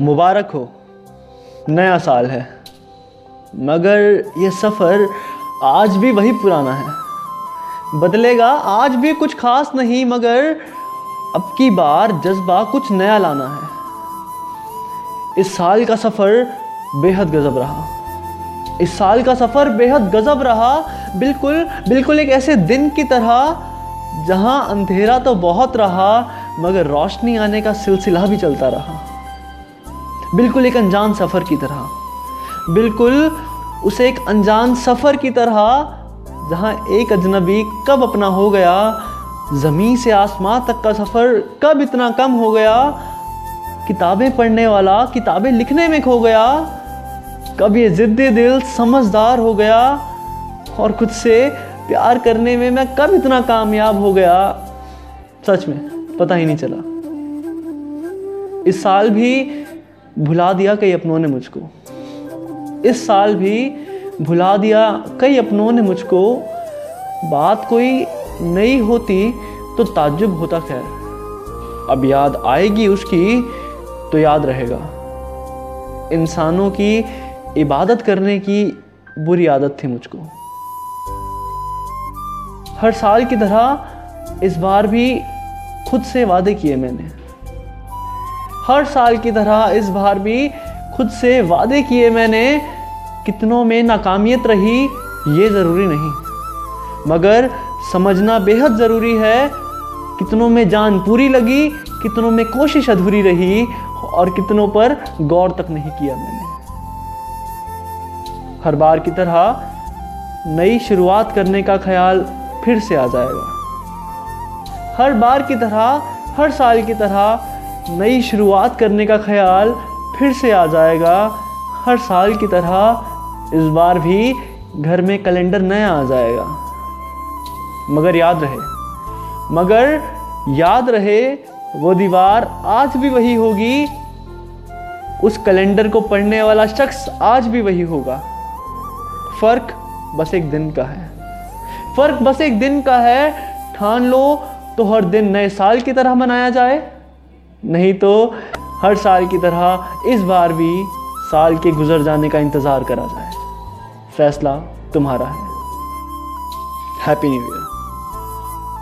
मुबारक हो। नया साल है। मगर ये सफ़र आज भी वही पुराना है। बदलेगा आज भी कुछ खास नहीं, मगर अब की बार जज्बा कुछ नया लाना है। इस साल का सफ़र बेहद गज़ब रहा। इस साल का सफ़र बेहद गज़ब रहा। बिल्कुल बिल्कुल एक ऐसे दिन की तरह, जहाँ अंधेरा तो बहुत रहा, मगर रोशनी आने का सिलसिला भी चलता रहा। बिल्कुल एक अनजान सफ़र की तरह। बिल्कुल उसे एक अनजान सफ़र की तरह, जहाँ एक अजनबी कब अपना हो गया, ज़मीन से आसमां तक का सफ़र कब इतना कम हो गया, किताबें पढ़ने वाला, किताबें लिखने में खो गया, कब ये ज़िद्दी दिल समझदार हो गया, और खुद से प्यार करने में मैं कब इतना कामयाब हो गया। सच में, पता ही नहीं चला। इस साल भी भुला दिया कई अपनों ने मुझको। इस साल भी भुला दिया कई अपनों ने मुझको। बात कोई नई होती तो ताज्जुब होता खैर। अब याद आएगी उसकी तो याद रहेगा। इंसानों की इबादत करने की बुरी आदत थी मुझको। हर साल की तरह इस बार भी खुद से वादे किए मैंने। हर साल की तरह इस बार भी खुद से वादे किए मैंने, कितनों में नाकामियत रही, ये ज़रूरी नहीं। मगर समझना बेहद ज़रूरी है, कितनों में जान पूरी लगी, कितनों में कोशिश अधूरी रही, और कितनों पर गौर तक नहीं किया मैंने। हर बार की तरह नई शुरुआत करने का ख्याल फिर से आ जाएगा। हर बार की तरह, हर साल की तरह नई शुरुआत करने का ख्याल फिर से आ जाएगा। हर साल की तरह इस बार भी घर में कैलेंडर नया आ जाएगा। मगर याद रहे, मगर याद रहे, वो दीवार आज भी वही होगी। उस कैलेंडर को पढ़ने वाला शख्स आज भी वही होगा। फ़र्क बस एक दिन का है। फ़र्क बस एक दिन का है। ठान लो तो हर दिन नए साल की तरह मनाया जाए। नहीं तो हर साल की तरह इस बार भी साल के गुजर जाने का इंतज़ार करा जाए। फैसला तुम्हारा है। Happy new year